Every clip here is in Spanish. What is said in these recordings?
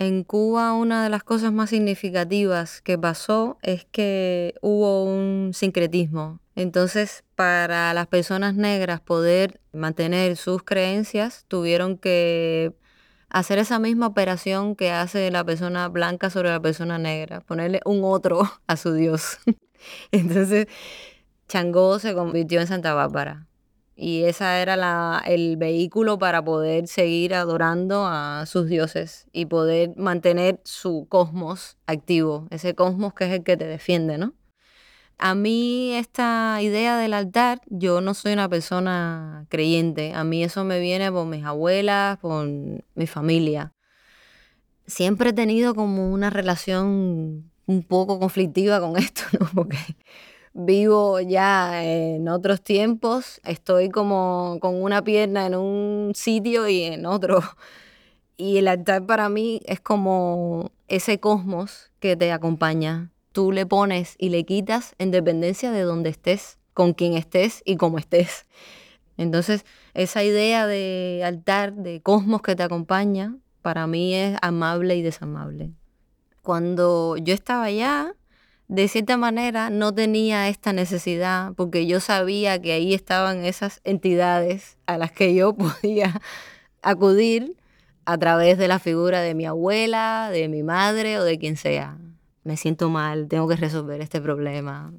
En Cuba una de las cosas más significativas que pasó es que hubo un sincretismo. Entonces, para las personas negras poder mantener sus creencias, tuvieron que hacer esa misma operación que hace la persona blanca sobre la persona negra, ponerle un otro a su Dios. Entonces, Changó se convirtió en Santa Bárbara. Y esa era la, el vehículo para poder seguir adorando a sus dioses y poder mantener su cosmos activo, ese cosmos que es el que te defiende, ¿no? A mí esta idea del altar, yo no soy una persona creyente, a mí eso me viene por mis abuelas, por mi familia. Siempre he tenido como una relación un poco conflictiva con esto, ¿no? Porque vivo ya en otros tiempos, estoy como con una pierna en un sitio y en otro. Y el altar para mí es como ese cosmos que te acompaña tú le pones y le quitas en dependencia de dónde estés, con quién estés y cómo estés. Entonces, esa idea de altar, de cosmos que te acompaña, para mí es amable y desamable. Cuando yo estaba allá, de cierta manera no tenía esta necesidad porque yo sabía que ahí estaban esas entidades a las que yo podía acudir a través de la figura de mi abuela, de mi madre o de quien sea me siento mal, tengo que resolver este problema.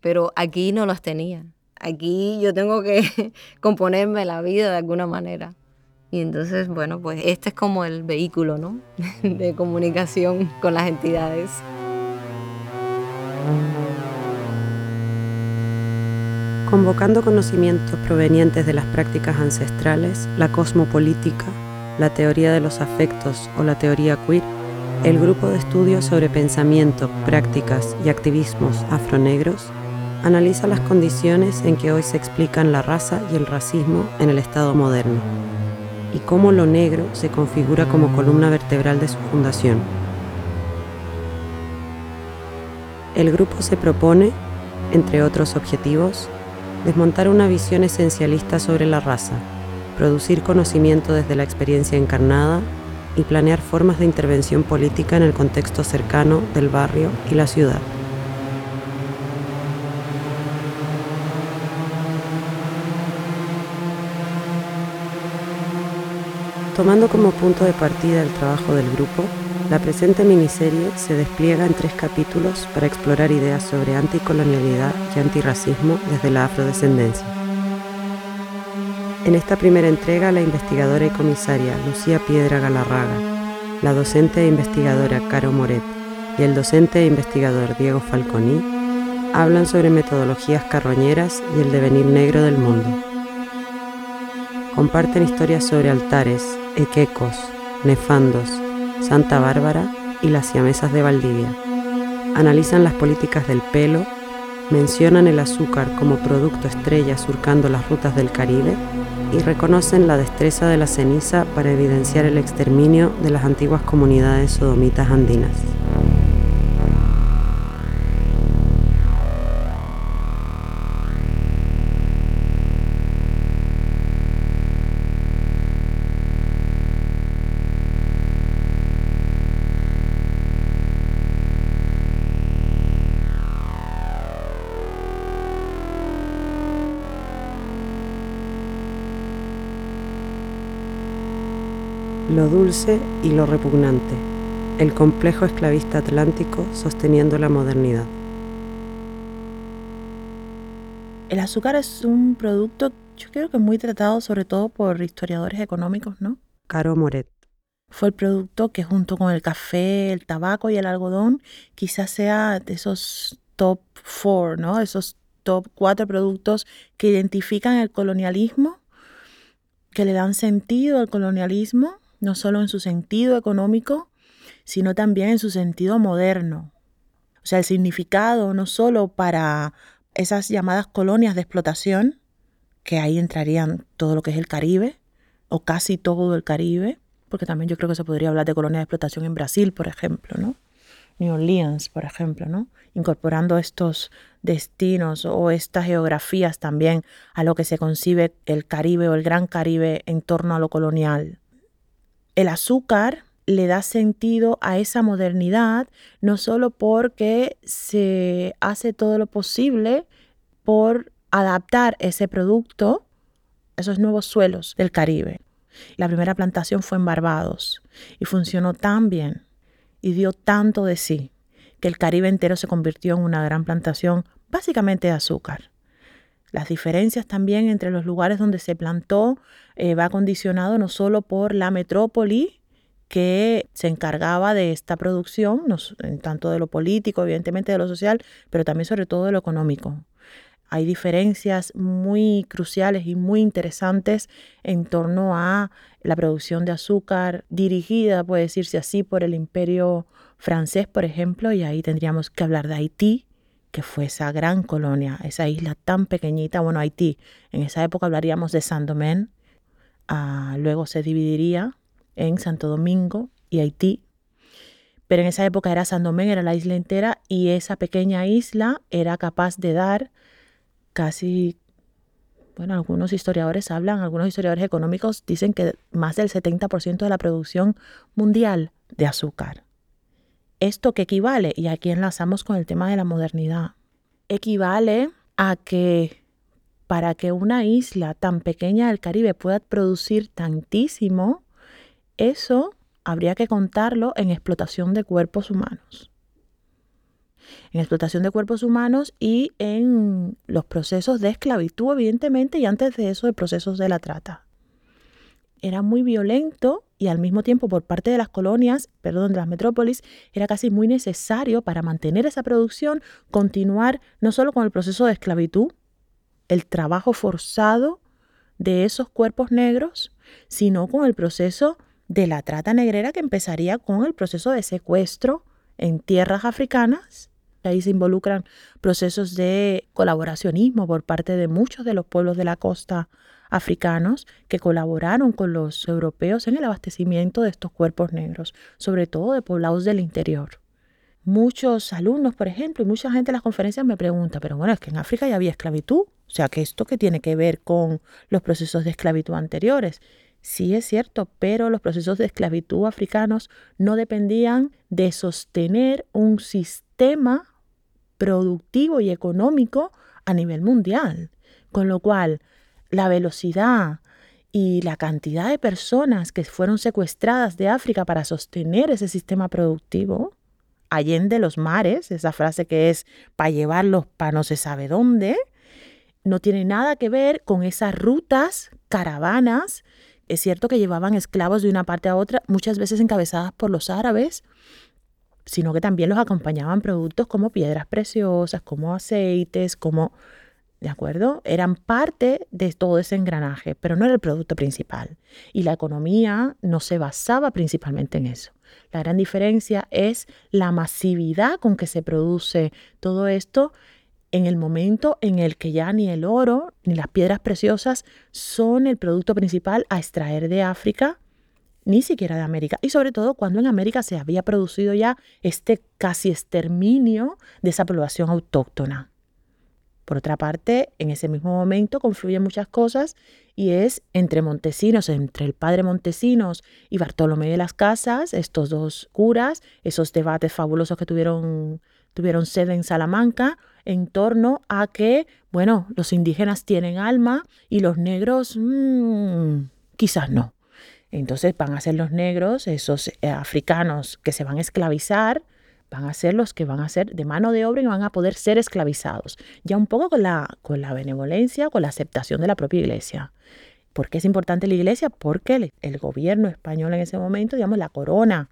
Pero aquí no los tenía. Aquí yo tengo que componerme la vida de alguna manera. Y entonces, bueno, pues este es como el vehículo, ¿no? de comunicación con las entidades. Convocando conocimientos provenientes de las prácticas ancestrales, la cosmopolítica, la teoría de los afectos o la teoría queer, el grupo de estudios sobre pensamiento, prácticas y activismos afronegros analiza las condiciones en que hoy se explican la raza y el racismo en el Estado moderno y cómo lo negro se configura como columna vertebral de su fundación. El grupo se propone, entre otros objetivos, desmontar una visión esencialista sobre la raza, producir conocimiento desde la experiencia encarnada y planear formas de intervención política en el contexto cercano del barrio y la ciudad. Tomando como punto de partida el trabajo del grupo, la presente miniserie se despliega en tres capítulos para explorar ideas sobre anticolonialidad y antirracismo desde la afrodescendencia. En esta primera entrega, la investigadora y comisaria Lucía Piedra Galarraga, la docente e investigadora Caro Moret y el docente e investigador Diego Falconi hablan sobre metodologías carroñeras y el devenir negro del mundo. Comparten historias sobre altares, equecos, nefandos, Santa Bárbara y las siamesas de Valdivia. Analizan las políticas del pelo, mencionan el azúcar como producto estrella surcando las rutas del Caribe y reconocen la destreza de la ceniza para evidenciar el exterminio de las antiguas comunidades sodomitas andinas. Lo dulce y lo repugnante, el complejo esclavista atlántico sosteniendo la modernidad. El azúcar es un producto, yo creo que muy tratado sobre todo por historiadores económicos, ¿no? Caro Moret. Fue el producto que junto con el café, el tabaco y el algodón quizás sea de esos top four, ¿no? Esos top cuatro productos que identifican el colonialismo, que le dan sentido al colonialismo no solo en su sentido económico, sino también en su sentido moderno. O sea, el significado no solo para esas llamadas colonias de explotación, que ahí entrarían todo lo que es el Caribe, o casi todo el Caribe, porque también yo creo que se podría hablar de colonias de explotación en Brasil, por ejemplo, ¿no? New Orleans, por ejemplo, ¿no? Incorporando estos destinos o estas geografías también a lo que se concibe el Caribe o el Gran Caribe en torno a lo colonial. El azúcar le da sentido a esa modernidad, no solo porque se hace todo lo posible por adaptar ese producto a esos nuevos suelos del Caribe. La primera plantación fue en Barbados y funcionó tan bien y dio tanto de sí que el Caribe entero se convirtió en una gran plantación básicamente de azúcar. Las diferencias también entre los lugares donde se plantó eh, va condicionado no solo por la metrópoli que se encargaba de esta producción, tanto de lo político, evidentemente de lo social, pero también sobre todo de lo económico. Hay diferencias muy cruciales y muy interesantes en torno a la producción de azúcar dirigida, puede decirse así, por el imperio francés, por ejemplo, y ahí tendríamos que hablar de Haití, que fue esa gran colonia, esa isla tan pequeñita, bueno, Haití, en esa época hablaríamos de Saint-Domingue, ah, luego se dividiría en Santo Domingo y Haití. Pero en esa época era San Domingo, era la isla entera, y esa pequeña isla era capaz de dar casi, bueno, algunos historiadores hablan, algunos historiadores económicos dicen que más del 70% de la producción mundial de azúcar. ¿Esto qué equivale? Y aquí enlazamos con el tema de la modernidad. Equivale a que para que una isla tan pequeña del Caribe pueda producir tantísimo, eso habría que contarlo en explotación de cuerpos humanos. En explotación de cuerpos humanos y en los procesos de esclavitud, evidentemente, y antes de eso, de procesos de la trata. Era muy violento y al mismo tiempo por parte de las colonias, perdón, de las metrópolis, era casi muy necesario para mantener esa producción continuar no solo con el proceso de esclavitud, el trabajo forzado de esos cuerpos negros, sino con el proceso de la trata negrera que empezaría con el proceso de secuestro en tierras africanas. Ahí se involucran procesos de colaboracionismo por parte de muchos de los pueblos de la costa africanos que colaboraron con los europeos en el abastecimiento de estos cuerpos negros, sobre todo de poblados del interior. Muchos alumnos, por ejemplo, y mucha gente en las conferencias me pregunta, pero bueno, es que en África ya había esclavitud, o sea, que esto que tiene que ver con los procesos de esclavitud anteriores. Sí es cierto, pero los procesos de esclavitud africanos no dependían de sostener un sistema productivo y económico a nivel mundial, con lo cual la velocidad y la cantidad de personas que fueron secuestradas de África para sostener ese sistema productivo, allende los mares, esa frase que es para llevarlos para no se sabe dónde, no tiene nada que ver con esas rutas, caravanas. Es cierto que llevaban esclavos de una parte a otra, muchas veces encabezadas por los árabes, sino que también los acompañaban productos como piedras preciosas, como aceites, como... ¿De acuerdo? Eran parte de todo ese engranaje, pero no era el producto principal. Y la economía no se basaba principalmente en eso. La gran diferencia es la masividad con que se produce todo esto en el momento en el que ya ni el oro ni las piedras preciosas son el producto principal a extraer de África, ni siquiera de América. Y sobre todo cuando en América se había producido ya este casi exterminio de esa población autóctona. Por otra parte, en ese mismo momento confluyen muchas cosas y es entre Montesinos, entre el padre Montesinos y Bartolomé de las Casas, estos dos curas, esos debates fabulosos que tuvieron, tuvieron sede en Salamanca, en torno a que, bueno, los indígenas tienen alma y los negros mmm, quizás no. Entonces van a ser los negros, esos eh, africanos que se van a esclavizar, van a ser los que van a ser de mano de obra y van a poder ser esclavizados. Ya un poco con la, con la benevolencia, con la aceptación de la propia iglesia. ¿Por qué es importante la iglesia? Porque el, el gobierno español en ese momento, digamos, la corona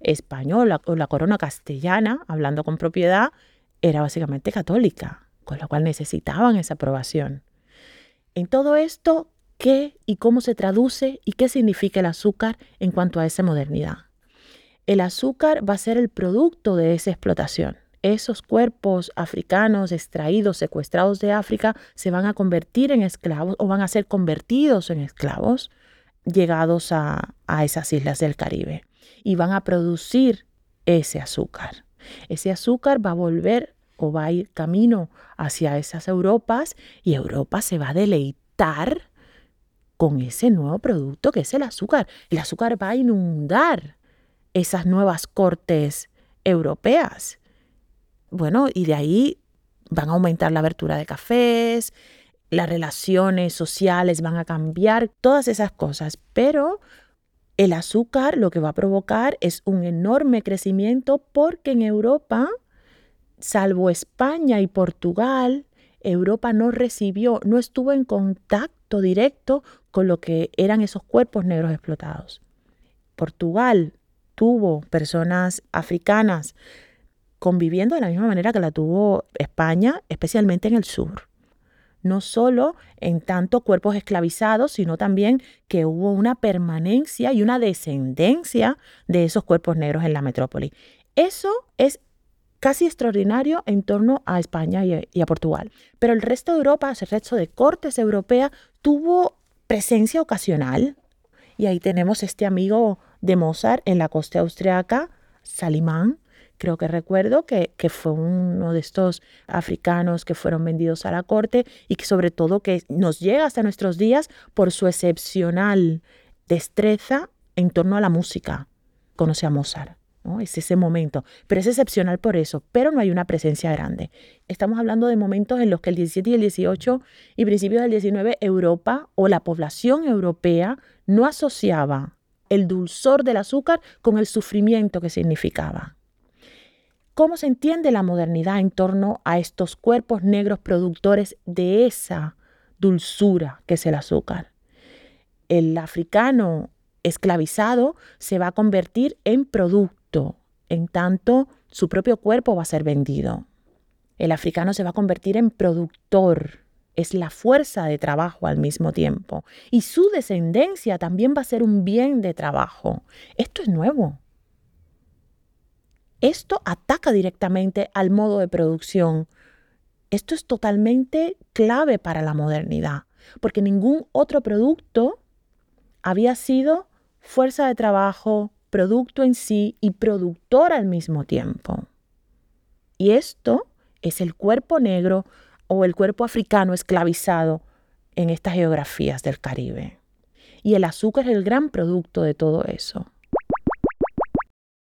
española o la corona castellana, hablando con propiedad, era básicamente católica, con lo cual necesitaban esa aprobación. En todo esto, ¿qué y cómo se traduce y qué significa el azúcar en cuanto a esa modernidad? El azúcar va a ser el producto de esa explotación. Esos cuerpos africanos extraídos, secuestrados de África, se van a convertir en esclavos o van a ser convertidos en esclavos llegados a, a esas islas del Caribe y van a producir ese azúcar. Ese azúcar va a volver o va a ir camino hacia esas Europas y Europa se va a deleitar con ese nuevo producto que es el azúcar. El azúcar va a inundar esas nuevas cortes europeas. Bueno, y de ahí van a aumentar la abertura de cafés, las relaciones sociales van a cambiar, todas esas cosas. Pero el azúcar lo que va a provocar es un enorme crecimiento porque en Europa, salvo España y Portugal, Europa no recibió, no estuvo en contacto directo con lo que eran esos cuerpos negros explotados. Portugal tuvo personas africanas conviviendo de la misma manera que la tuvo España, especialmente en el sur. No solo en tanto cuerpos esclavizados, sino también que hubo una permanencia y una descendencia de esos cuerpos negros en la metrópoli. Eso es casi extraordinario en torno a España y a, Portugal. Pero el resto de Europa, el resto de cortes europeas, tuvo presencia ocasional. Y ahí tenemos este amigo de Mozart en la costa austriaca, Salimán, creo que recuerdo que, que, fue uno de estos africanos que fueron vendidos a la corte y que sobre todo que nos llega hasta nuestros días por su excepcional destreza en torno a la música. Conoce a Mozart. ¿no? Es ese momento, pero es excepcional por eso, pero no hay una presencia grande. Estamos hablando de momentos en los que el 17 y el 18 y principios del 19 Europa o la población europea no asociaba el dulzor del azúcar con el sufrimiento que significaba. ¿Cómo se entiende la modernidad en torno a estos cuerpos negros productores de esa dulzura que es el azúcar? El africano esclavizado se va a convertir en producto, en tanto su propio cuerpo va a ser vendido. El africano se va a convertir en productor, es la fuerza de trabajo al mismo tiempo. Y su descendencia también va a ser un bien de trabajo. Esto es nuevo. Esto ataca directamente al modo de producción. Esto es totalmente clave para la modernidad, porque ningún otro producto había sido fuerza de trabajo, producto en sí y productor al mismo tiempo. Y esto es el cuerpo negro o el cuerpo africano esclavizado en estas geografías del Caribe. Y el azúcar es el gran producto de todo eso.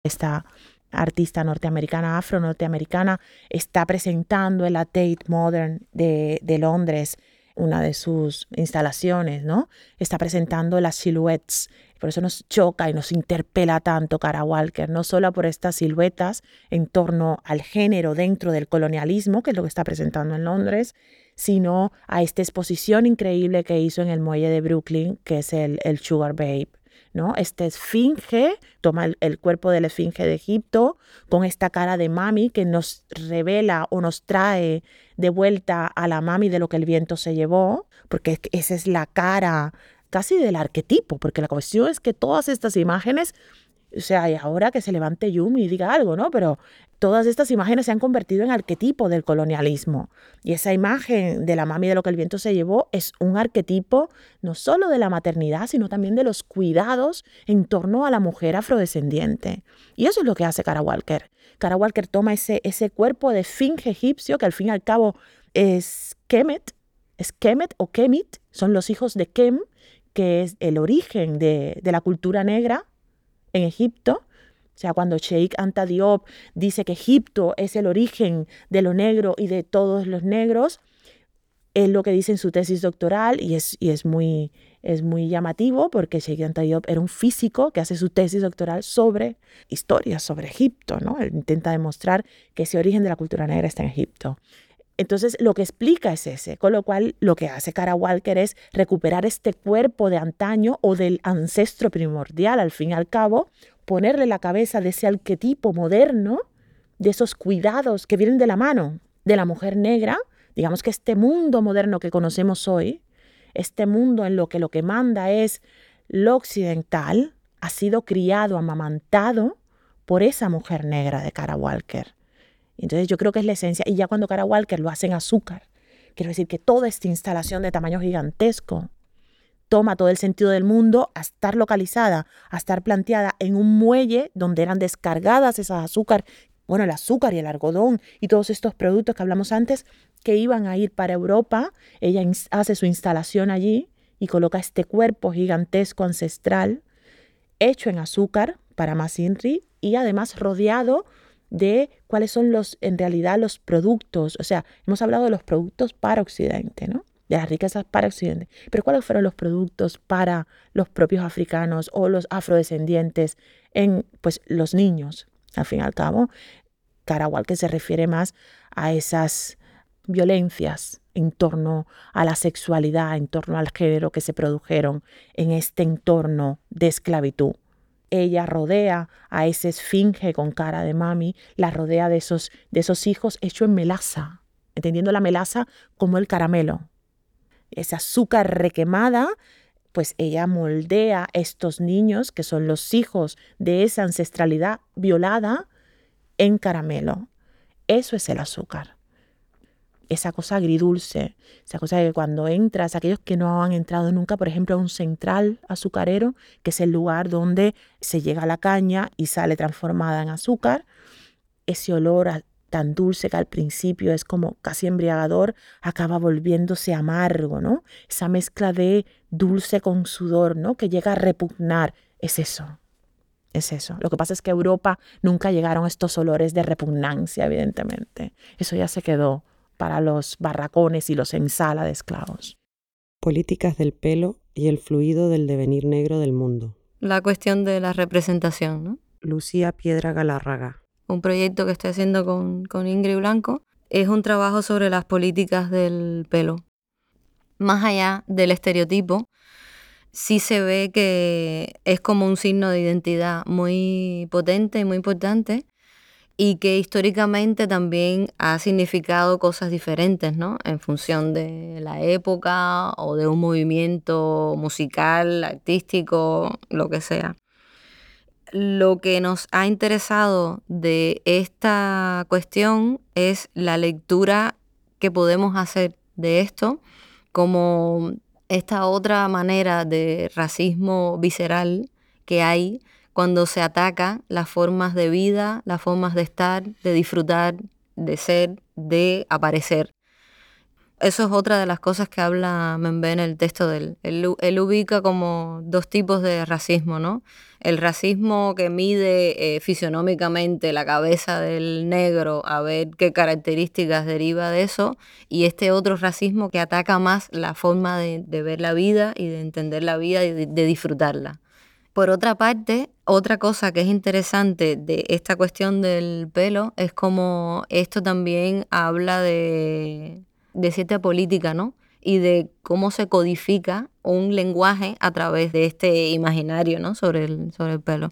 Esta artista norteamericana, afro-norteamericana, está presentando en la Tate Modern de, de, Londres, una de sus instalaciones, ¿no? Está presentando las silhouettes. Por eso nos choca y nos interpela tanto Cara Walker, no solo por estas siluetas en torno al género dentro del colonialismo, que es lo que está presentando en Londres, sino a esta exposición increíble que hizo en el muelle de Brooklyn, que es el, el Sugar Babe. ¿no? Esta esfinge, toma el, cuerpo de la esfinge de Egipto con esta cara de mami que nos revela o nos trae de vuelta a la mami de lo que el viento se llevó, porque esa es la cara casi del arquetipo, porque la cuestión es que todas estas imágenes o sea, y ahora que se levante Yumi y diga algo, ¿no? Pero todas estas imágenes se han convertido en arquetipo del colonialismo. Y esa imagen de la mami de lo que el viento se llevó es un arquetipo no solo de la maternidad, sino también de los cuidados en torno a la mujer afrodescendiente. Y eso es lo que hace Cara Walker. Cara Walker toma ese, ese cuerpo de finge egipcio, que al fin y al cabo es Kemet, es Kemet o Kemit, son los hijos de Kem, que es el origen de, de la cultura negra en Egipto. O sea, cuando Sheikh Anta Diop dice que Egipto es el origen de lo negro y de todos los negros, es lo que dice en su tesis doctoral y es, y es, muy, es muy llamativo porque Sheikh Anta Diop era un físico que hace su tesis doctoral sobre historias sobre Egipto, ¿no? Él intenta demostrar que ese origen de la cultura negra está en Egipto. Entonces, lo que explica es ese, con lo cual lo que hace Cara Walker es recuperar este cuerpo de antaño o del ancestro primordial, al fin y al cabo, ponerle la cabeza de ese arquetipo moderno, de esos cuidados que vienen de la mano de la mujer negra, digamos que este mundo moderno que conocemos hoy, este mundo en lo que lo que manda es lo occidental, ha sido criado, amamantado por esa mujer negra de Cara Walker. Entonces yo creo que es la esencia. Y ya cuando Cara Walker lo hace en azúcar, quiero decir que toda esta instalación de tamaño gigantesco toma todo el sentido del mundo a estar localizada, a estar planteada en un muelle donde eran descargadas esas azúcar, bueno, el azúcar y el algodón y todos estos productos que hablamos antes que iban a ir para Europa. Ella hace su instalación allí y coloca este cuerpo gigantesco ancestral hecho en azúcar para Masinri y además rodeado de cuáles son los, en realidad, los productos. O sea, hemos hablado de los productos para Occidente, ¿no? De las riquezas para Occidente. Pero ¿cuáles fueron los productos para los propios africanos o los afrodescendientes en, pues, los niños? Al fin y al cabo, Carawal que se refiere más a esas violencias en torno a la sexualidad, en torno al género que se produjeron en este entorno de esclavitud ella rodea a ese esfinge con cara de mami, la rodea de esos, de esos hijos hecho en melaza, entendiendo la melaza como el caramelo. Ese azúcar requemada, pues ella moldea estos niños, que son los hijos de esa ancestralidad violada, en caramelo. Eso es el azúcar esa cosa agridulce, esa cosa que cuando entras, aquellos que no han entrado nunca, por ejemplo, a un central azucarero, que es el lugar donde se llega a la caña y sale transformada en azúcar, ese olor tan dulce que al principio es como casi embriagador, acaba volviéndose amargo, ¿no? Esa mezcla de dulce con sudor, ¿no? Que llega a repugnar, es eso. Es eso. Lo que pasa es que a Europa nunca llegaron estos olores de repugnancia, evidentemente. Eso ya se quedó para los barracones y los ensala de esclavos. Políticas del pelo y el fluido del devenir negro del mundo. La cuestión de la representación, ¿no? Lucía Piedra Galarraga. Un proyecto que estoy haciendo con, con Ingrid Blanco es un trabajo sobre las políticas del pelo. Más allá del estereotipo, sí se ve que es como un signo de identidad muy potente y muy importante y que históricamente también ha significado cosas diferentes, ¿no? En función de la época o de un movimiento musical, artístico, lo que sea. Lo que nos ha interesado de esta cuestión es la lectura que podemos hacer de esto como esta otra manera de racismo visceral que hay cuando se ataca las formas de vida, las formas de estar, de disfrutar, de ser, de aparecer. Eso es otra de las cosas que habla Membe en el texto de él. él. ubica como dos tipos de racismo, ¿no? El racismo que mide eh, fisionómicamente la cabeza del negro a ver qué características deriva de eso, y este otro racismo que ataca más la forma de, ver la vida y de entender la vida y de disfrutarla. Por otra parte, otra cosa que es interesante de esta cuestión del pelo es como esto también habla de, cierta política, ¿no? Y de cómo se codifica un lenguaje a través de este imaginario, ¿no? Sobre el, sobre el pelo.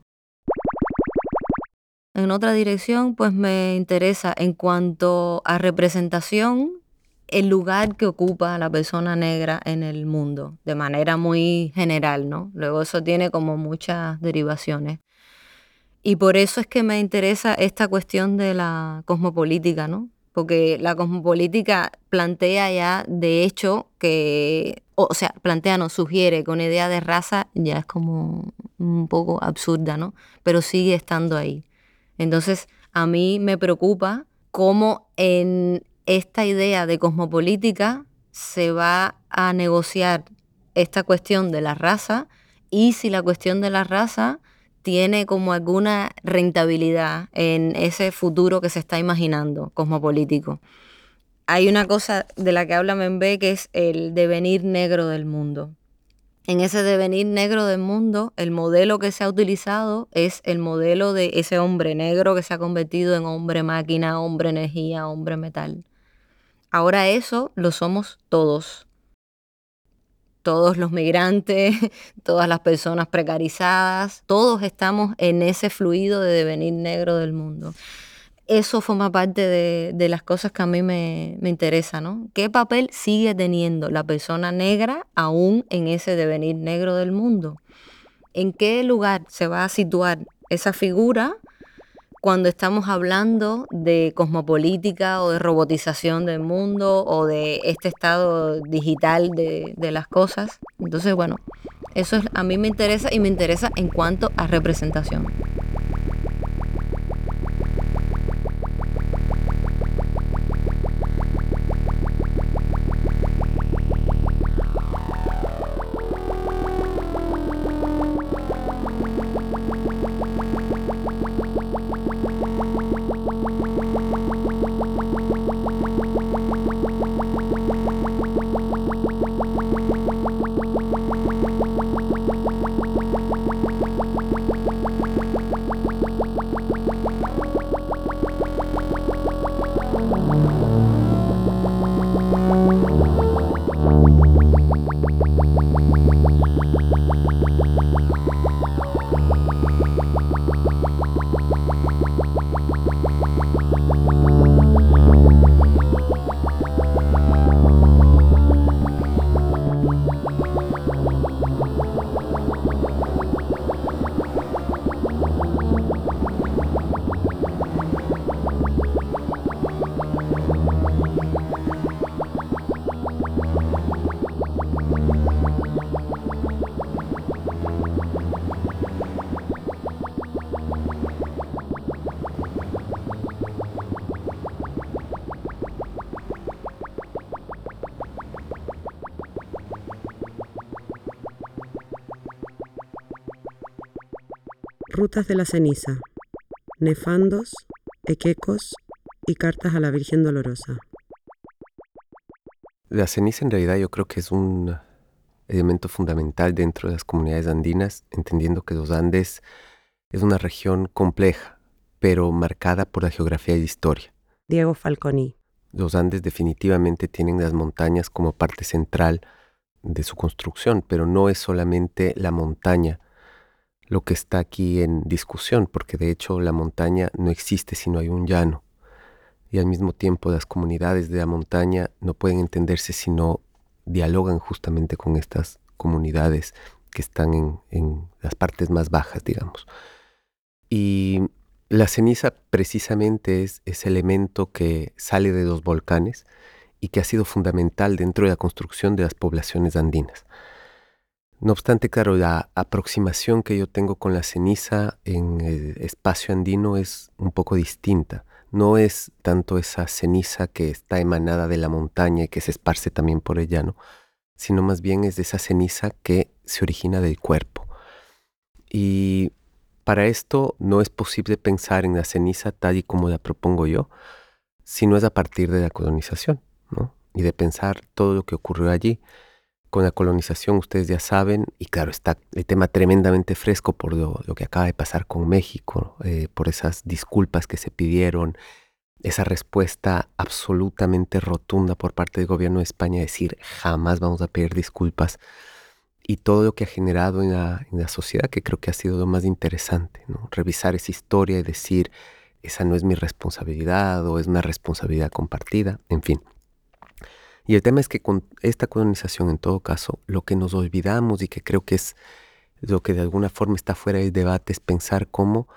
En otra dirección, pues me interesa en cuanto a representación, el lugar que ocupa la persona negra en el mundo, de manera muy general, ¿no? Luego eso tiene como muchas derivaciones. Y por eso es que me interesa esta cuestión de la cosmopolítica, ¿no? Porque la cosmopolítica plantea ya, de hecho, que, o sea, plantea, no sugiere que una idea de raza ya es como un poco absurda, ¿no? Pero sigue estando ahí. Entonces, a mí me preocupa cómo en esta idea de cosmopolítica se va a negociar esta cuestión de la raza y si la cuestión de la raza tiene como alguna rentabilidad en ese futuro que se está imaginando cosmopolítico. Hay una cosa de la que habla Membe que es el devenir negro del mundo. En ese devenir negro del mundo, el modelo que se ha utilizado es el modelo de ese hombre negro que se ha convertido en hombre máquina, hombre energía, hombre metal. Ahora eso lo somos todos. Todos los migrantes, todas las personas precarizadas, todos estamos en ese fluido de devenir negro del mundo. Eso forma parte de, las cosas que a mí me, me interesa, ¿no? ¿Qué papel sigue teniendo la persona negra aún en ese devenir negro del mundo? ¿En qué lugar se va a situar esa figura cuando estamos hablando de cosmopolítica o de robotización del mundo o de este estado digital de, las cosas. Entonces, bueno, eso es, a mí me interesa y me interesa en cuanto a representación. Rutas de la ceniza, nefandos, equecos y cartas a la Virgen Dolorosa. La ceniza en realidad yo creo que es un elemento fundamental dentro de las comunidades andinas, entendiendo que los Andes es una región compleja, pero marcada por la geografía y la historia. Diego Falconi. Los Andes definitivamente tienen las montañas como parte central de su construcción, pero no es solamente la montaña lo que está aquí en discusión, porque de hecho la montaña no existe si no hay un llano. Y al mismo tiempo las comunidades de la montaña no pueden entenderse si no dialogan justamente con estas comunidades que están en, las partes más bajas, digamos. Y la ceniza precisamente es ese elemento que sale de los volcanes y que ha sido fundamental dentro de la construcción de las poblaciones andinas. No obstante, claro, la aproximación que yo tengo con la ceniza en el espacio andino es un poco distinta. No es tanto esa ceniza que está emanada de la montaña y que se esparce también por el llano, sino más bien es de esa ceniza que se origina del cuerpo. Y para esto no es posible pensar en la ceniza tal y como la propongo yo, sino es a partir de la colonización, ¿no? Y de pensar todo lo que ocurrió allí con la colonización, ustedes ya saben, y claro, está el tema tremendamente fresco por lo, que acaba de pasar con México, eh, por esas disculpas que se pidieron, esa respuesta absolutamente rotunda por parte del gobierno de España, decir jamás vamos a pedir disculpas, y todo lo que ha generado en la, sociedad, que creo que ha sido lo más interesante, revisar esa historia y decir, esa no es mi responsabilidad o es una responsabilidad compartida, en fin. Y el tema es que con esta colonización, en todo caso, lo que nos olvidamos y que creo que es lo que de alguna forma está fuera del debate es pensar cómo,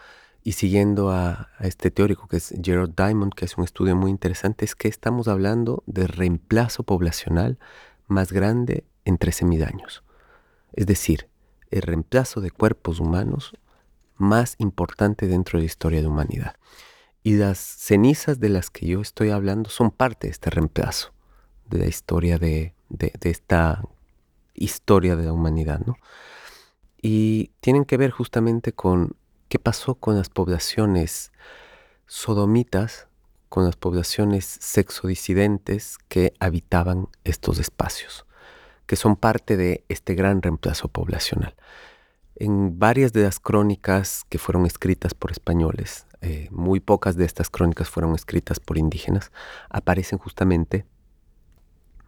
y siguiendo a, este teórico que es Gerald Diamond, que es un estudio muy interesante, es que estamos hablando de reemplazo poblacional más grande en 13.000 años. Es decir, el reemplazo de cuerpos humanos más importante dentro de la historia de humanidad. Y las cenizas de las que yo estoy hablando son parte de este reemplazo de la historia de, esta historia de la humanidad, ¿no? Y tienen que ver justamente con qué pasó con las poblaciones sodomitas, con las poblaciones sexodisidentes que habitaban estos espacios, que son parte de este gran reemplazo poblacional. En varias de las crónicas que fueron escritas por españoles, eh, muy pocas de estas crónicas fueron escritas por indígenas, aparecen justamente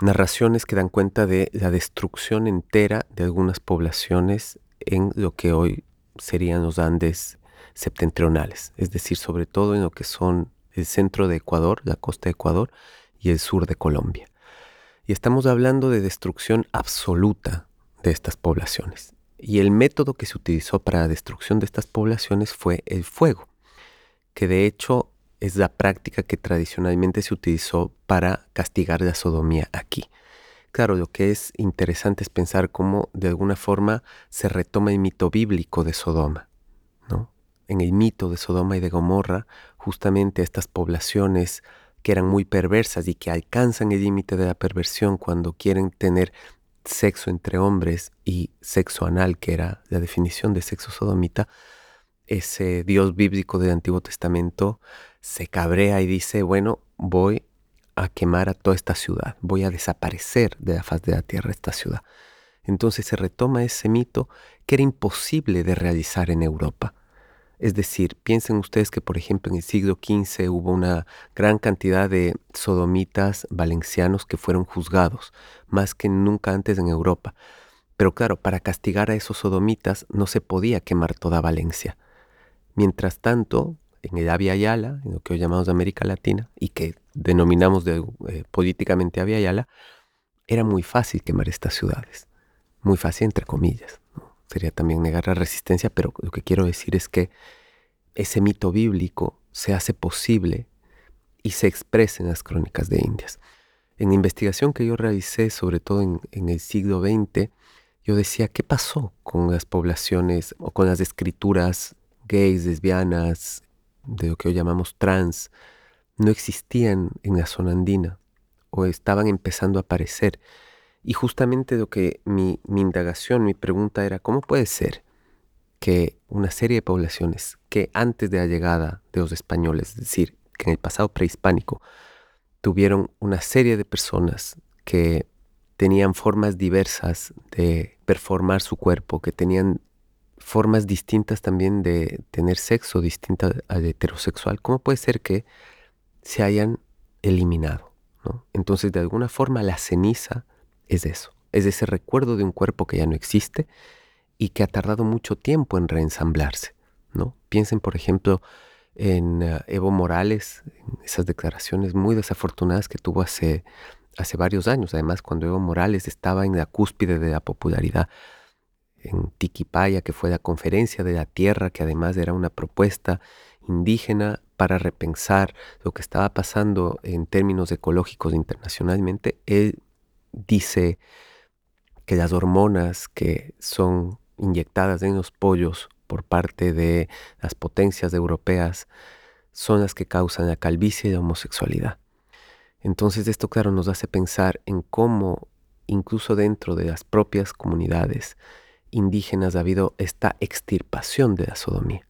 narraciones que dan cuenta de la destrucción entera de algunas poblaciones en lo que hoy serían los Andes septentrionales, es decir, sobre todo en lo que son el centro de Ecuador, la costa de Ecuador y el sur de Colombia. Y estamos hablando de destrucción absoluta de estas poblaciones. Y el método que se utilizó para la destrucción de estas poblaciones fue el fuego, que de hecho es la práctica que tradicionalmente se utilizó para castigar la sodomía aquí. Claro, lo que es interesante es pensar cómo de alguna forma se retoma el mito bíblico de Sodoma. ¿no? En el mito de Sodoma y de Gomorra, justamente estas poblaciones que eran muy perversas y que alcanzan el límite de la perversión cuando quieren tener sexo entre hombres y sexo anal, que era la definición de sexo sodomita, ese Dios bíblico del Antiguo Testamento se cabrea y dice, bueno, voy a quemar a toda esta ciudad, voy a desaparecer de la faz de la tierra esta ciudad. Entonces se retoma ese mito que era imposible de realizar en Europa. Es decir, piensen ustedes que, por ejemplo, en el siglo XV hubo una gran cantidad de sodomitas valencianos que fueron juzgados, más que nunca antes en Europa. Pero claro, para castigar a esos sodomitas no se podía quemar toda Valencia. Mientras tanto, en el Avia Yala, en lo que hoy llamamos América Latina, y que denominamos de, eh, políticamente Avia Yala, era muy fácil quemar estas ciudades. Muy fácil, entre comillas. Sería también negar la resistencia, pero lo que quiero decir es que ese mito bíblico se hace posible y se expresa en las crónicas de Indias. En la investigación que yo realicé, sobre todo en, en el siglo XX, yo decía, ¿qué pasó con las poblaciones o con las escrituras gays, lesbianas, de lo que hoy llamamos trans, no existían en la zona andina o estaban empezando a aparecer. Y justamente lo que mi, mi indagación, mi pregunta era, ¿cómo puede ser que una serie de poblaciones que antes de la llegada de los españoles, es decir, que en el pasado prehispánico, tuvieron una serie de personas que tenían formas diversas de performar su cuerpo, que tenían formas distintas también de tener sexo, distinta al heterosexual, ¿cómo puede ser que se hayan eliminado? Entonces, de alguna forma, la ceniza es eso, es ese recuerdo de un cuerpo que ya no existe y que ha tardado mucho tiempo en reensamblarse. ¿no? Piensen, por ejemplo, en eh, Evo Morales, esas declaraciones muy desafortunadas que tuvo hace, hace varios años, además cuando Evo Morales estaba en la cúspide de la popularidad en Tiquipaya, que fue la conferencia de la tierra, que además era una propuesta indígena para repensar lo que estaba pasando en términos ecológicos internacionalmente, él dice que las hormonas que son inyectadas en los pollos por parte de las potencias europeas son las que causan la calvicie y la homosexualidad. Entonces esto claro nos hace pensar en cómo incluso dentro de las propias comunidades indígenas ha habido esta extirpación de la sodomía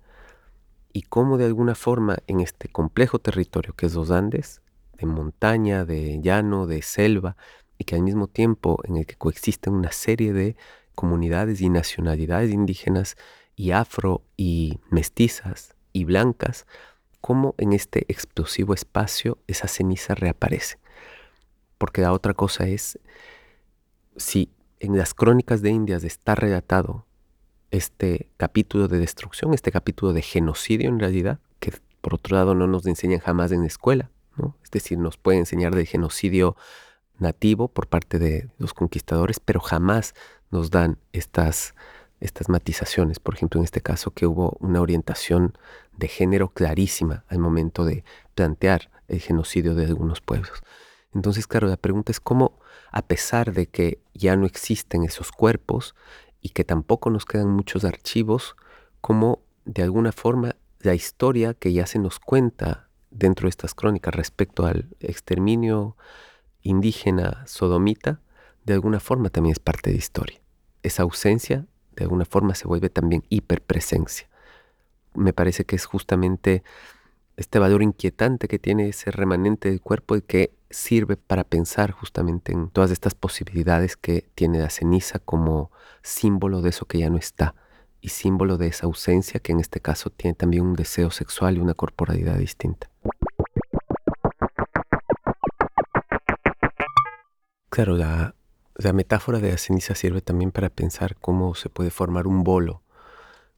y cómo de alguna forma en este complejo territorio que es los Andes, de montaña, de llano, de selva, y que al mismo tiempo en el que coexisten una serie de comunidades y nacionalidades indígenas y afro y mestizas y blancas, cómo en este explosivo espacio esa ceniza reaparece. Porque la otra cosa es, si en las crónicas de Indias está relatado este capítulo de destrucción, este capítulo de genocidio en realidad, que por otro lado no nos enseñan jamás en la escuela, ¿no? Es decir, nos puede enseñar del genocidio nativo por parte de los conquistadores, pero jamás nos dan estas, estas matizaciones. Por ejemplo, en este caso que hubo una orientación de género clarísima al momento de plantear el genocidio de algunos pueblos. Entonces, claro, la pregunta es cómo, a pesar de que ya no existen esos cuerpos y que tampoco nos quedan muchos archivos, cómo de alguna forma la historia que ya se nos cuenta dentro de estas crónicas respecto al exterminio indígena sodomita, de alguna forma también es parte de historia. Esa ausencia, de alguna forma, se vuelve también hiperpresencia. Me parece que es justamente este valor inquietante que tiene ese remanente del cuerpo y que sirve para pensar justamente en todas estas posibilidades que tiene la ceniza como símbolo de eso que ya no está y símbolo de esa ausencia que en este caso tiene también un deseo sexual y una corporalidad distinta. Claro, la, metáfora de la ceniza sirve también para pensar cómo se puede formar un bolo,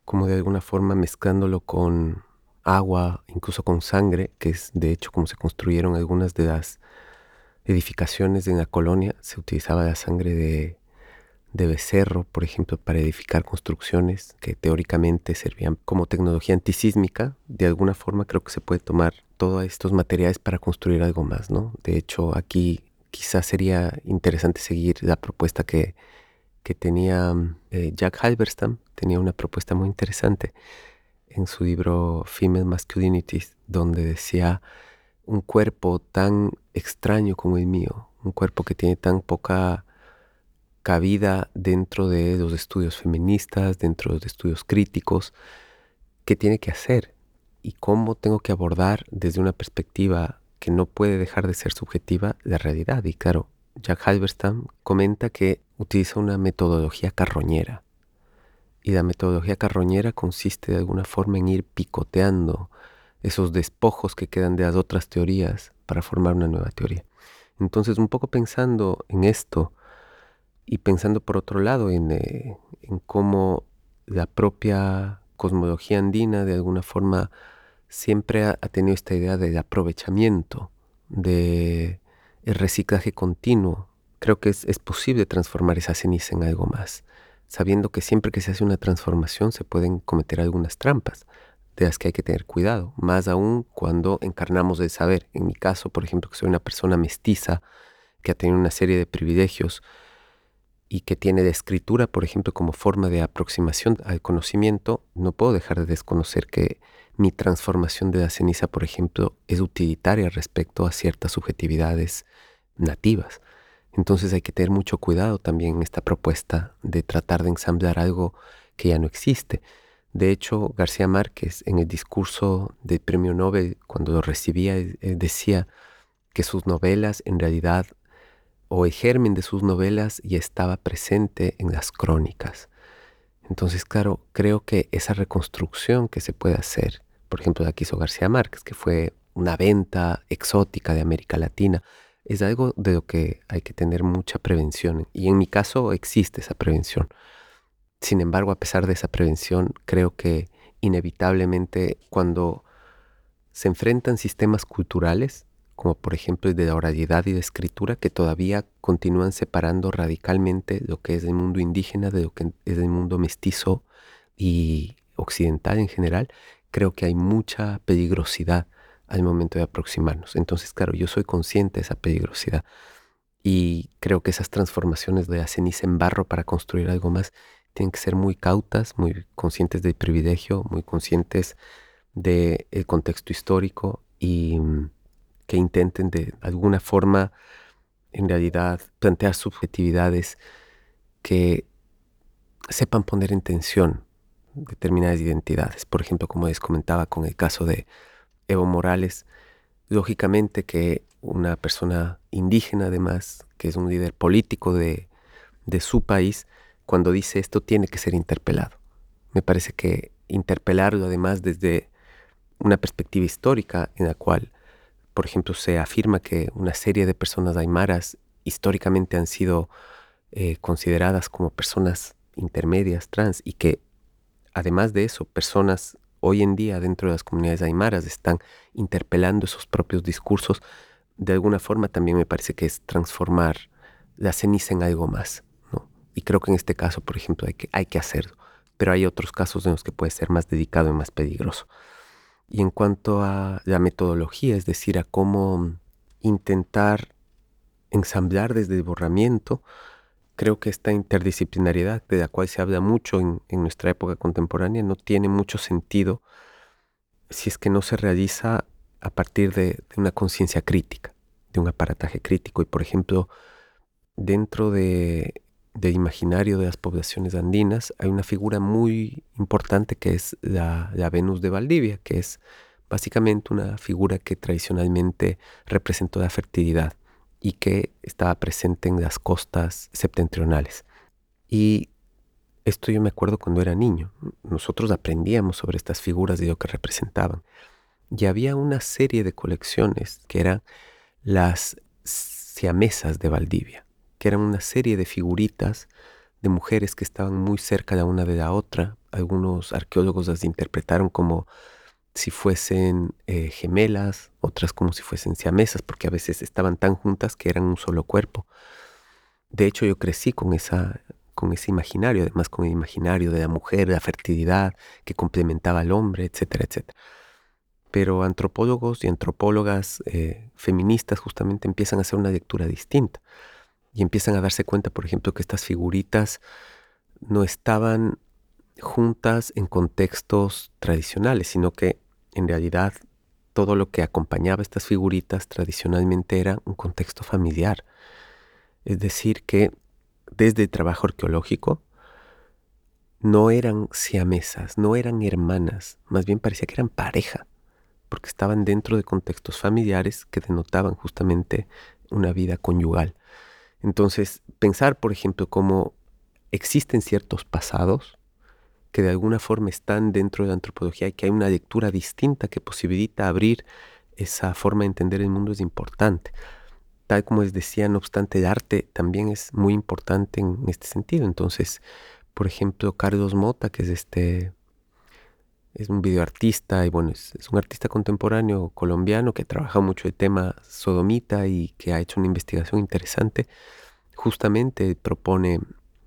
como de alguna forma mezclándolo con agua, incluso con sangre, que es de hecho como se construyeron algunas de las edificaciones en la colonia, se utilizaba la sangre de, de becerro, por ejemplo, para edificar construcciones que teóricamente servían como tecnología antisísmica. De alguna forma creo que se puede tomar todos estos materiales para construir algo más, ¿no? De hecho, aquí quizás sería interesante seguir la propuesta que, que tenía eh, Jack Halberstam, tenía una propuesta muy interesante en su libro Female Masculinities, donde decía un cuerpo tan extraño como el mío, un cuerpo que tiene tan poca cabida dentro de los estudios feministas, dentro de los estudios críticos, ¿qué tiene que hacer? Y cómo tengo que abordar desde una perspectiva que no puede dejar de ser subjetiva la realidad. Y claro, Jack Halberstam comenta que utiliza una metodología carroñera. Y la metodología carroñera consiste de alguna forma en ir picoteando esos despojos que quedan de las otras teorías para formar una nueva teoría. Entonces, un poco pensando en esto y pensando por otro lado en, eh, en cómo la propia cosmología andina de alguna forma siempre ha, tenido esta idea del aprovechamiento, de reciclaje continuo. Creo que es, posible transformar esa ceniza en algo más, sabiendo que siempre que se hace una transformación se pueden cometer algunas trampas de las que hay que tener cuidado, más aún cuando encarnamos el saber. En mi caso, por ejemplo, que soy una persona mestiza, que ha tenido una serie de privilegios y que tiene la escritura, por ejemplo, como forma de aproximación al conocimiento, no puedo dejar de desconocer que mi transformación de la ceniza, por ejemplo, es utilitaria respecto a ciertas subjetividades nativas. Entonces hay que tener mucho cuidado también en esta propuesta de tratar de ensamblar algo que ya no existe. De hecho, García Márquez en el discurso del premio Nobel, cuando lo recibía, decía que sus novelas en realidad, o el germen de sus novelas ya estaba presente en las crónicas. Entonces, claro, creo que esa reconstrucción que se puede hacer, por ejemplo, la que hizo García Márquez, que fue una venta exótica de América Latina, es algo de lo que hay que tener mucha prevención. Y en mi caso existe esa prevención. Sin embargo, a pesar de esa prevención, creo que inevitablemente cuando se enfrentan sistemas culturales, como por ejemplo el de la oralidad y la escritura, que todavía continúan separando radicalmente lo que es el mundo indígena de lo que es el mundo mestizo y occidental en general, creo que hay mucha peligrosidad al momento de aproximarnos. Entonces, claro, yo soy consciente de esa peligrosidad y creo que esas transformaciones de la ceniza en barro para construir algo más tienen que ser muy cautas, muy conscientes del privilegio, muy conscientes del contexto histórico y mm, que intenten de alguna forma, en realidad, plantear subjetividades que sepan poner en tensión determinadas identidades. Por ejemplo, como les comentaba con el caso de Evo Morales, lógicamente que una persona indígena además, que es un líder político de, su país, cuando dice esto tiene que ser interpelado. Me parece que interpelarlo además desde una perspectiva histórica en la cual, por ejemplo, se afirma que una serie de personas aymaras históricamente han sido eh, consideradas como personas intermedias trans y que además de eso, personas hoy en día dentro de las comunidades aymaras están interpelando esos propios discursos, de alguna forma también me parece que es transformar la ceniza en algo más. Y creo que en este caso, por ejemplo, hay que, hay que hacerlo. Pero hay otros casos en los que puede ser más dedicado y más peligroso. Y en cuanto a la metodología, es decir, a cómo intentar ensamblar desde el borramiento, creo que esta interdisciplinariedad de la cual se habla mucho en, nuestra época contemporánea no tiene mucho sentido si es que no se realiza a partir de, una conciencia crítica, de un aparataje crítico. Y por ejemplo, dentro de del imaginario de las poblaciones andinas hay una figura muy importante que es la, Venus de Valdivia, que es básicamente una figura que tradicionalmente representó la fertilidad y que estaba presente en las costas septentrionales. Y esto yo me acuerdo cuando era niño. Nosotros aprendíamos sobre estas figuras y lo que representaban. Y había una serie de colecciones que eran las siamesas de Valdivia que eran una serie de figuritas de mujeres que estaban muy cerca la una de la otra. Algunos arqueólogos las interpretaron como si fuesen eh, gemelas, otras como si fuesen siamesas, porque a veces estaban tan juntas que eran un solo cuerpo. De hecho, yo crecí con, esa, con ese imaginario, además con el imaginario de la mujer, la fertilidad que complementaba al hombre, etcétera, etcétera. Pero antropólogos y antropólogas eh, feministas justamente empiezan a hacer una lectura distinta y empiezan a darse cuenta, por ejemplo, que estas figuritas no estaban juntas en contextos tradicionales, sino que en realidad todo lo que acompañaba estas figuritas tradicionalmente era un contexto familiar. Es decir, que desde el trabajo arqueológico no eran siamesas, no eran hermanas, más bien parecía que eran pareja, porque estaban dentro de contextos familiares que denotaban justamente una vida conyugal. Entonces, pensar, por ejemplo, cómo existen ciertos pasados que de alguna forma están dentro de la antropología y que hay una lectura distinta que posibilita abrir esa forma de entender el mundo es importante. Tal como les decía, no obstante, el arte también es muy importante en este sentido. Entonces, por ejemplo, Carlos Mota, que es este es un videoartista y bueno, es, es, un artista contemporáneo colombiano que trabaja mucho el tema sodomita y que ha hecho una investigación interesante. Justamente propone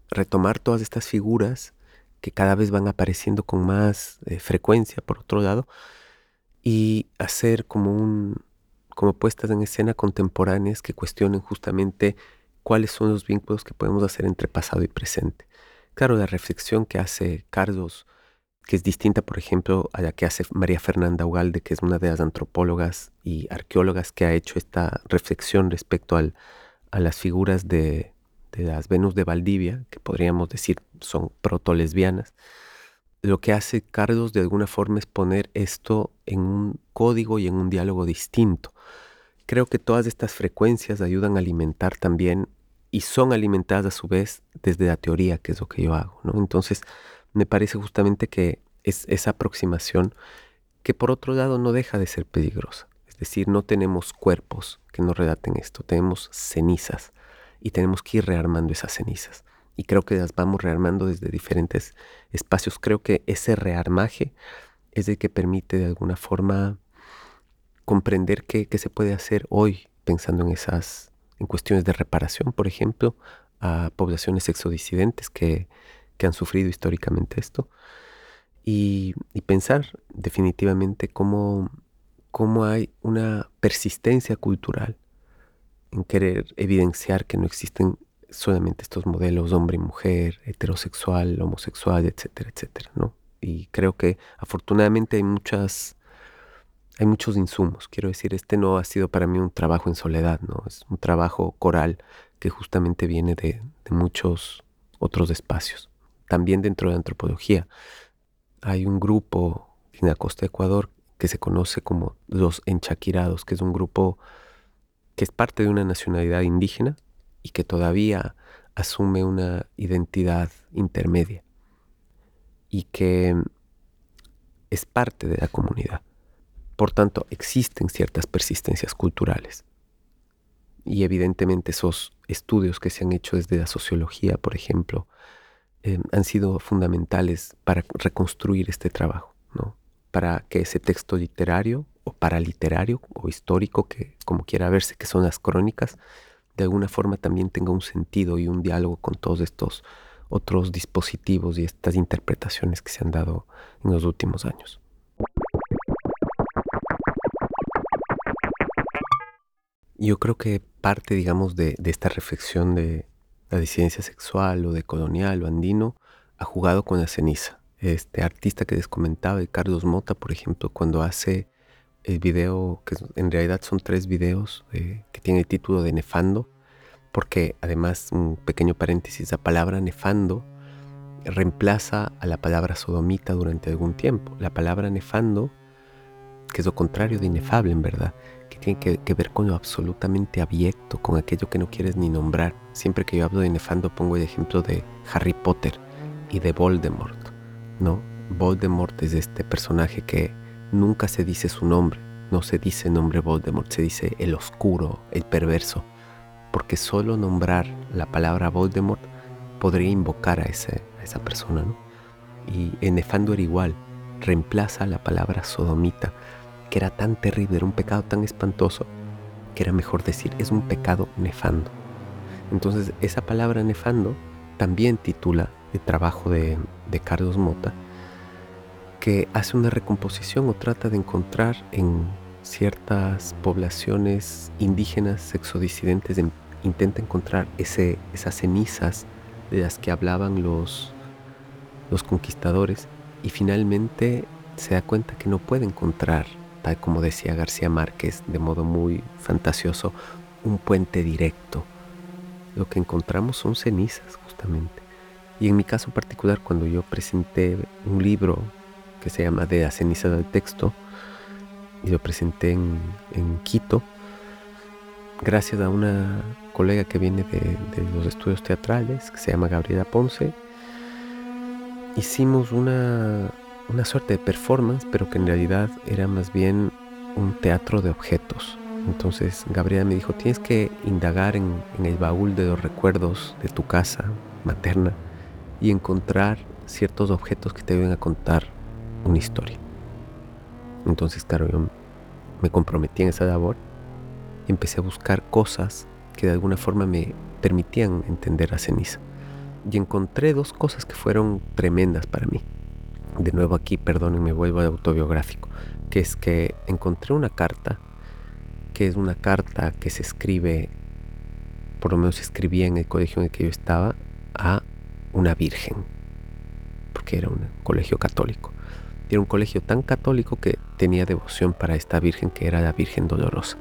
retomar todas estas figuras que cada vez van apareciendo con más eh, frecuencia, por otro lado, y hacer como un como puestas en escena contemporáneas que cuestionen justamente cuáles son los vínculos que podemos hacer entre pasado y presente. Claro, la reflexión que hace Carlos que es distinta, por ejemplo, a la que hace María Fernanda Ugalde, que es una de las antropólogas y arqueólogas que ha hecho esta reflexión respecto al, a las figuras de, las Venus de Valdivia, que podríamos decir son proto-lesbianas. lo que hace Carlos de alguna forma es poner esto en un código y en un diálogo distinto. Creo que todas estas frecuencias ayudan a alimentar también y son alimentadas a su vez desde la teoría, que es lo que yo hago. ¿no? Entonces, me parece justamente que es esa aproximación que por otro lado no deja de ser peligrosa. Es decir, no tenemos cuerpos que nos relaten esto, tenemos cenizas y tenemos que ir rearmando esas cenizas. Y creo que las vamos rearmando desde diferentes espacios. Creo que ese rearmaje es el que permite de alguna forma comprender qué, qué se puede hacer hoy pensando en esas en cuestiones de reparación, por ejemplo, a poblaciones exodisidentes que, que han sufrido históricamente esto. Y, pensar definitivamente cómo, cómo hay una persistencia cultural en querer evidenciar que no existen solamente estos modelos hombre y mujer, heterosexual, homosexual, etcétera, etcétera, ¿no? Y creo que afortunadamente hay muchas hay muchos insumos. Quiero decir, este no ha sido para mí un trabajo en soledad, ¿no? Es un trabajo coral que justamente viene de, muchos otros espacios. También dentro de antropología hay un grupo en la costa de Ecuador que se conoce como los enchaquirados, que es un grupo que es parte de una nacionalidad indígena y que todavía asume una identidad intermedia y que es parte de la comunidad. Por tanto, existen ciertas persistencias culturales. Y evidentemente esos estudios que se han hecho desde la sociología, por ejemplo, eh, han sido fundamentales para reconstruir este trabajo, ¿no? para que ese texto literario o paraliterario o histórico, que como quiera verse, que son las crónicas, de alguna forma también tenga un sentido y un diálogo con todos estos otros dispositivos y estas interpretaciones que se han dado en los últimos años. Yo creo que parte, digamos, de, esta reflexión de la disidencia sexual o de colonial o andino ha jugado con la ceniza. Este artista que les comentaba, Carlos Mota, por ejemplo, cuando hace el video, que en realidad son tres videos eh, que tiene el título de Nefando, porque además, un pequeño paréntesis, la palabra nefando reemplaza a la palabra sodomita durante algún tiempo. La palabra nefando, que es lo contrario de inefable en verdad, que tiene que, ver con lo absolutamente abyecto, con aquello que no quieres ni nombrar. Siempre que yo hablo de nefando pongo el ejemplo de Harry Potter y de Voldemort, ¿no? Voldemort es este personaje que nunca se dice su nombre, no se dice nombre Voldemort, se dice el oscuro, el perverso, porque solo nombrar la palabra Voldemort podría invocar a, esa persona, ¿no? Y en Nefando era igual, reemplaza la palabra sodomita que era tan terrible, era un pecado tan espantoso, que era mejor decir, es un pecado nefando. Entonces esa palabra nefando también titula el trabajo de, Carlos Mota, que hace una recomposición o trata de encontrar en ciertas poblaciones indígenas sexodisidentes, intenta encontrar ese, esas cenizas de las que hablaban los, los conquistadores y finalmente se da cuenta que no puede encontrar como decía García Márquez de modo muy fantasioso, un puente directo. Lo que encontramos son cenizas justamente. Y en mi caso particular, cuando yo presenté un libro que se llama De la ceniza del texto, y lo presenté en, Quito, gracias a una colega que viene de, de, los estudios teatrales, que se llama Gabriela Ponce, hicimos una, una suerte de performance, pero que en realidad era más bien un teatro de objetos. Entonces Gabriela me dijo, tienes que indagar en, el baúl de los recuerdos de tu casa materna y encontrar ciertos objetos que te deben a contar una historia. Entonces, claro, yo me comprometí en esa labor empecé a buscar cosas que de alguna forma me permitían entender a ceniza. Y encontré dos cosas que fueron tremendas para mí de nuevo aquí, perdónenme, vuelvo al autobiográfico, que es que encontré una carta, que es una carta que se escribe, por lo menos se escribía en el colegio en el que yo estaba, a una virgen, porque era un colegio católico. Era un colegio tan católico que tenía devoción para esta virgen que era la Virgen Dolorosa.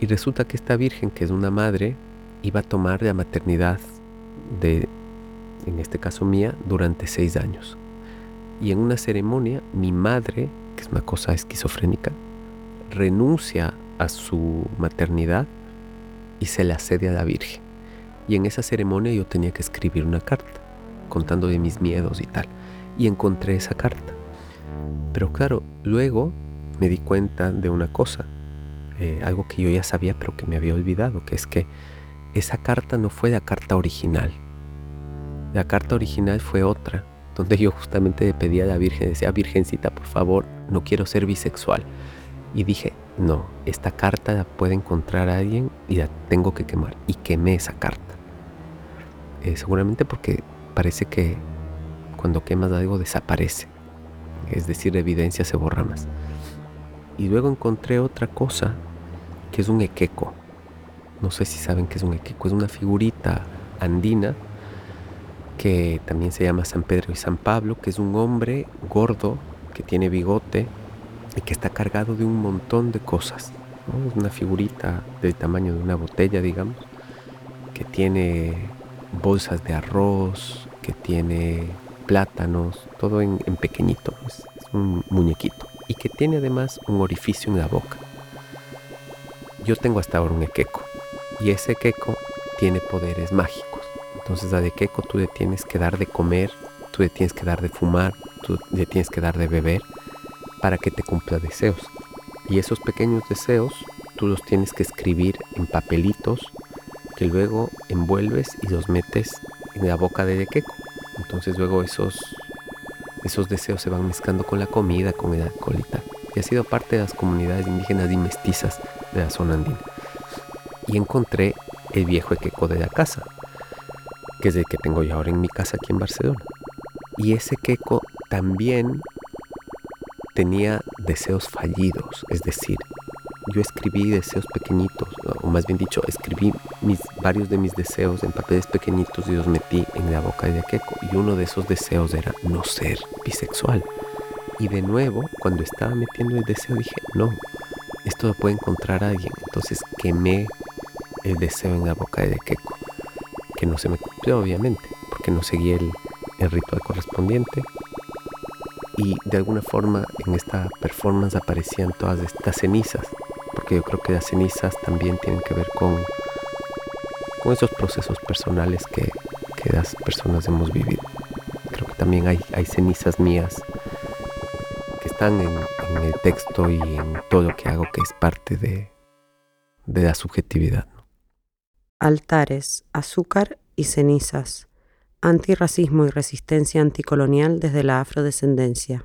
Y resulta que esta virgen, que es una madre, iba a tomar la maternidad de, en este caso mía, durante seis años Y en una ceremonia, mi madre, que es una cosa esquizofrénica, renuncia a su maternidad y se la cede a la Virgen. Y en esa ceremonia yo tenía que escribir una carta, contando de mis miedos y tal. Y encontré esa carta. Pero claro, luego me di cuenta de una cosa, eh, algo que yo ya sabía pero que me había olvidado, que es que esa carta no fue la carta original. La carta original fue otra, donde yo justamente le pedía a la Virgen, decía, Virgencita, por favor, no quiero ser bisexual. Y dije, no, esta carta la puede encontrar alguien y la tengo que quemar. Y quemé esa carta. Eh, seguramente porque parece que cuando quemas algo desaparece. Es decir, la evidencia se borra más. Y luego encontré otra cosa, que es un equeco. No sé si saben qué es un equeco. Es una figurita andina que también se llama San Pedro y San Pablo, que es un hombre gordo que tiene bigote y que está cargado de un montón de cosas. Es una figurita del tamaño de una botella, digamos, que tiene bolsas de arroz, que tiene plátanos, todo en, pequeñito, es un muñequito, y que tiene además un orificio en la boca. Yo tengo hasta ahora un equeco, y ese equeco tiene poderes mágicos. Entonces a de queco tú le tienes que dar de comer, tú le tienes que dar de fumar, tú le tienes que dar de beber para que te cumpla deseos. Y esos pequeños deseos tú los tienes que escribir en papelitos que luego envuelves y los metes en la boca de queco. Entonces luego esos, esos deseos se van mezclando con la comida, con el alcohol y tal. Y ha sido parte de las comunidades indígenas y mestizas de la zona andina. Y encontré el viejo equeco de la casa, que es el que tengo yo ahora en mi casa aquí en Barcelona. Y ese queco también tenía deseos fallidos, es decir, yo escribí deseos pequeñitos, más bien dicho, escribí varios de mis deseos en papeles pequeñitos y los metí en la boca de Aqueco. Y uno de esos deseos era no ser bisexual. Y de nuevo, cuando estaba metiendo el deseo, dije, no, esto lo puede encontrar alguien. Entonces quemé el deseo en la boca de Aqueco que no se me cumplió obviamente, porque no seguí el, el ritual correspondiente. Y de alguna forma en esta performance aparecían todas estas cenizas, porque yo creo que las cenizas también tienen que ver con, con esos procesos personales que, que las personas hemos vivido. Creo que también hay, hay cenizas mías que están en, en, el texto y en todo lo que hago, que es parte de, de la subjetividad altares, azúcar y cenizas, antirracismo y resistencia anticolonial desde la afrodescendencia.